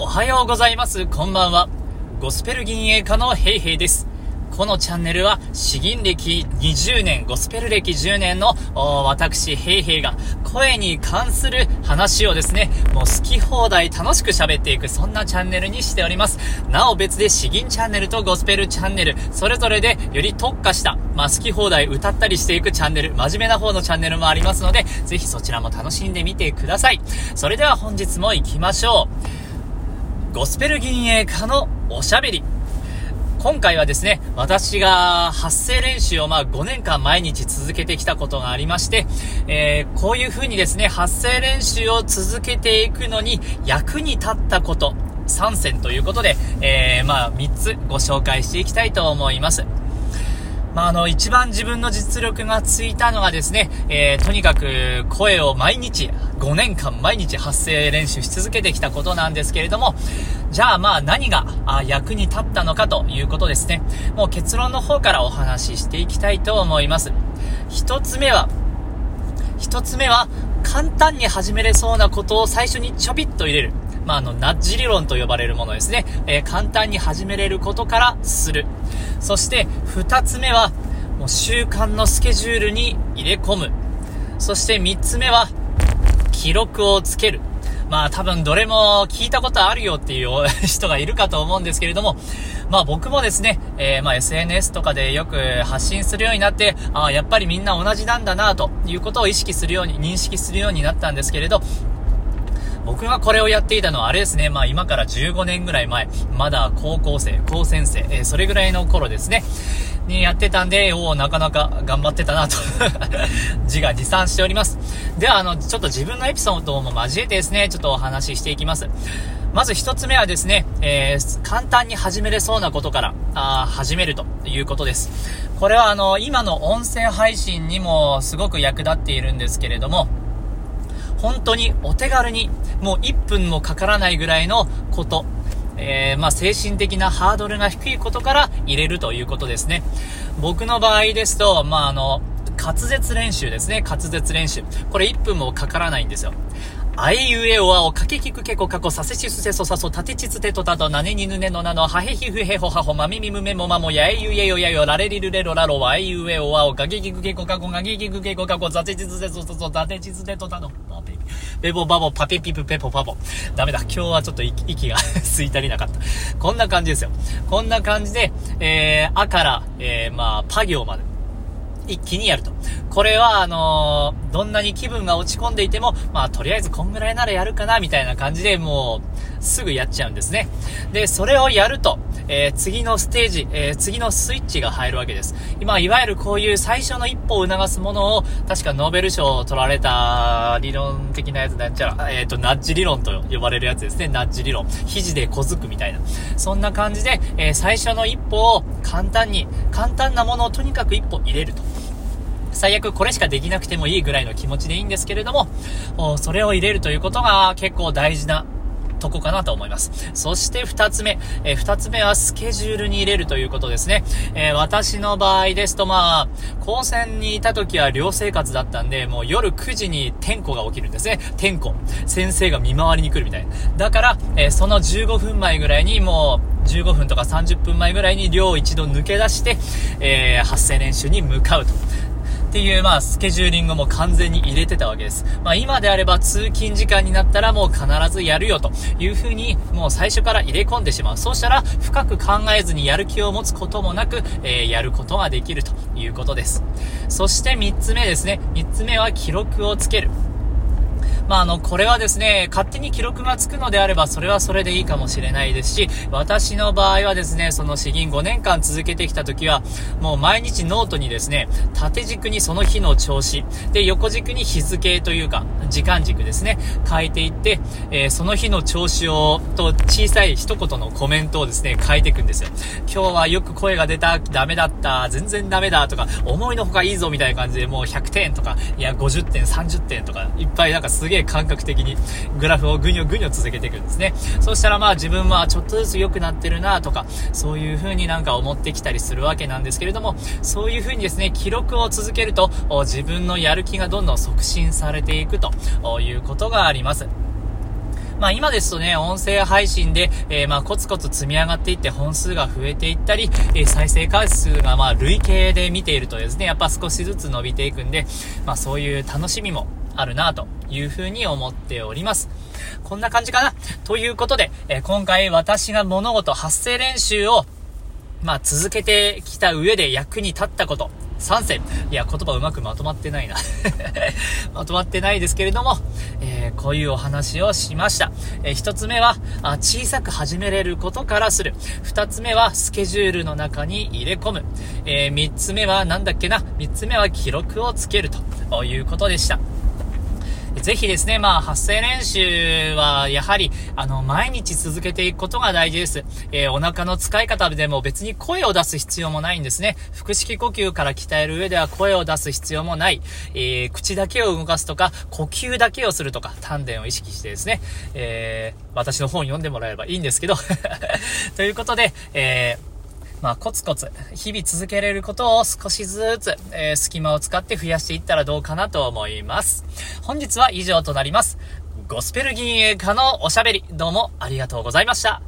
おはようございます。こんばんは。ゴスペル銀営家のヘイヘイです。このチャンネルは、詩吟歴20年、ゴスペル歴10年の、私、ヘイヘイが、声に関する話をですね、もう好き放題楽しく喋っていく、そんなチャンネルにしております。なお別で詩吟チャンネルとゴスペルチャンネル、それぞれでより特化した、まあ、好き放題歌ったりしていくチャンネル、真面目な方のチャンネルもありますので、ぜひそちらも楽しんでみてください。それでは本日も行きましょう。ゴスペル銀営家のおしゃべり。今回はですね、私が発声練習をまあ5年間毎日続けてきたことがありまして、えー、こういう風にですね、発声練習を続けていくのに役に立ったこと、3選ということで、えー、まあ3つご紹介していきたいと思います。まあ、あの、一番自分の実力がついたのがですね、えー、とにかく声を毎日、5年間毎日発声練習し続けてきたことなんですけれども、じゃあまあ何があ役に立ったのかということですね。もう結論の方からお話ししていきたいと思います。一つ目は、一つ目は、簡単に始めれそうなことを最初にちょびっと入れる。まあ、あの、ナッジ理論と呼ばれるものですね。えー、簡単に始めれることからする。そして、二つ目は、もう習慣のスケジュールに入れ込む。そして三つ目は、記録をつける。まあ多分どれも聞いたことあるよっていう 人がいるかと思うんですけれども、まあ僕もですね、えー、ま SNS とかでよく発信するようになって、ああ、やっぱりみんな同じなんだなということを意識するように、認識するようになったんですけれど、僕がこれをやっていたのはあれですね、まあ今から15年ぐらい前、まだ高校生、高専生、えー、それぐらいの頃ですね、にやってたんで、おお、なかなか頑張ってたなと 自画自賛しております。では、あの、ちょっと自分のエピソードも交えてですね、ちょっとお話ししていきます。まず一つ目はですね、えー、簡単に始めれそうなことから、あ始めるということです。これはあの、今の音声配信にもすごく役立っているんですけれども、本当にお手軽に、もう1分もかからないぐらいのこと、えー、まあ、精神的なハードルが低いことから入れるということですね。僕の場合ですと、まあ、あの、滑舌練習ですね。滑舌練習。これ1分もかからないんですよ。あいうえおあお、かけきくけこかこ、させしすせそさそ、たてちつてとたと、なねにぬねのなの、はへひふへほはほ、まみみむめもまも、やえゆえよやよ、られりるれろらろ、あいうえおあお、かけきくけこかこ、かけきくけこかこ、させちつてそさそ、たてちつてとたの。ペボバボ、パペピプペポパボ。ダメだ。今日はちょっと息が 吸い足りなかった。こんな感じですよ。こんな感じで、えー、あから、えー、まあ、パ行まで。一気にやると。これは、あのー、どんなに気分が落ち込んでいても、まあ、とりあえずこんぐらいならやるかな、みたいな感じで、もう、すぐやっちゃうんですね。で、それをやると、えー、次のステージ、えー、次のスイッチが入るわけです。今、いわゆるこういう最初の一歩を促すものを、確かノーベル賞を取られた理論的なやつなんちゃら、えっ、ー、と、ナッジ理論と呼ばれるやつですね。ナッジ理論。肘で小づくみたいな。そんな感じで、え最初の一歩を簡単に、簡単なものをとにかく一歩入れると。最悪これしかできなくてもいいぐらいの気持ちでいいんですけれども、それを入れるということが結構大事なとこかなと思います。そして二つ目、二つ目はスケジュールに入れるということですね。私の場合ですとまあ、高専にいた時は寮生活だったんで、もう夜9時に天候が起きるんですね。天候。先生が見回りに来るみたいな。だから、その15分前ぐらいにもう、15分とか30分前ぐらいに寮を一度抜け出して、えー、発声練習に向かうと。っていう、まあ、スケジューリングも完全に入れてたわけです。まあ、今であれば通勤時間になったらもう必ずやるよというふうに、もう最初から入れ込んでしまう。そうしたら、深く考えずにやる気を持つこともなく、えー、やることができるということです。そして3つ目ですね。3つ目は記録をつける。まあ、あの、これはですね、勝手に記録がつくのであれば、それはそれでいいかもしれないですし、私の場合はですね、その詩吟5年間続けてきた時は、もう毎日ノートにですね、縦軸にその日の調子、で、横軸に日付というか、時間軸ですね、書いていって、えー、その日の調子を、と小さい一言のコメントをですね、書いていくんですよ。今日はよく声が出た、ダメだった、全然ダメだとか、思いのほかいいぞみたいな感じで、もう100点とか、いや50点、30点とか、いっぱいなんかすげえ感覚的にグラフをぐにょぐにょ続けていくんですね。そしたらまあ自分はちょっとずつ良くなってるなとか、そういう風になんか思ってきたりするわけなんですけれども、そういう風にですね、記録を続けると、自分のやる気がどんどん促進されていくということがあります。まあ今ですとね、音声配信で、えー、まあコツコツ積み上がっていって本数が増えていったり、えー、再生回数がまあ累計で見ているとですね、やっぱ少しずつ伸びていくんで、まあそういう楽しみもあるなというふうに思っております。こんな感じかなということで、え、今回私が物事発声練習をまあ続けてきた上で役に立ったこと、3選。いや、言葉うまくまとまってないな まとまってないですけれども、えー、こういうお話をしました。えー、1つ目はあ、小さく始めれることからする。2つ目は、スケジュールの中に入れ込む。えー、3つ目は、なんだっけな ?3 つ目は、記録をつけるということでした。ぜひですね、まあ、発声練習は、やはり、あの、毎日続けていくことが大事です。えー、お腹の使い方でも別に声を出す必要もないんですね。腹式呼吸から鍛える上では声を出す必要もない。えー、口だけを動かすとか、呼吸だけをするとか、丹田を意識してですね、えー、私の本読んでもらえればいいんですけど ということで、えーまあ、コツコツ、日々続けれることを少しずつ、えー、隙間を使って増やしていったらどうかなと思います。本日は以上となります。ゴスペル銀営家のおしゃべり、どうもありがとうございました。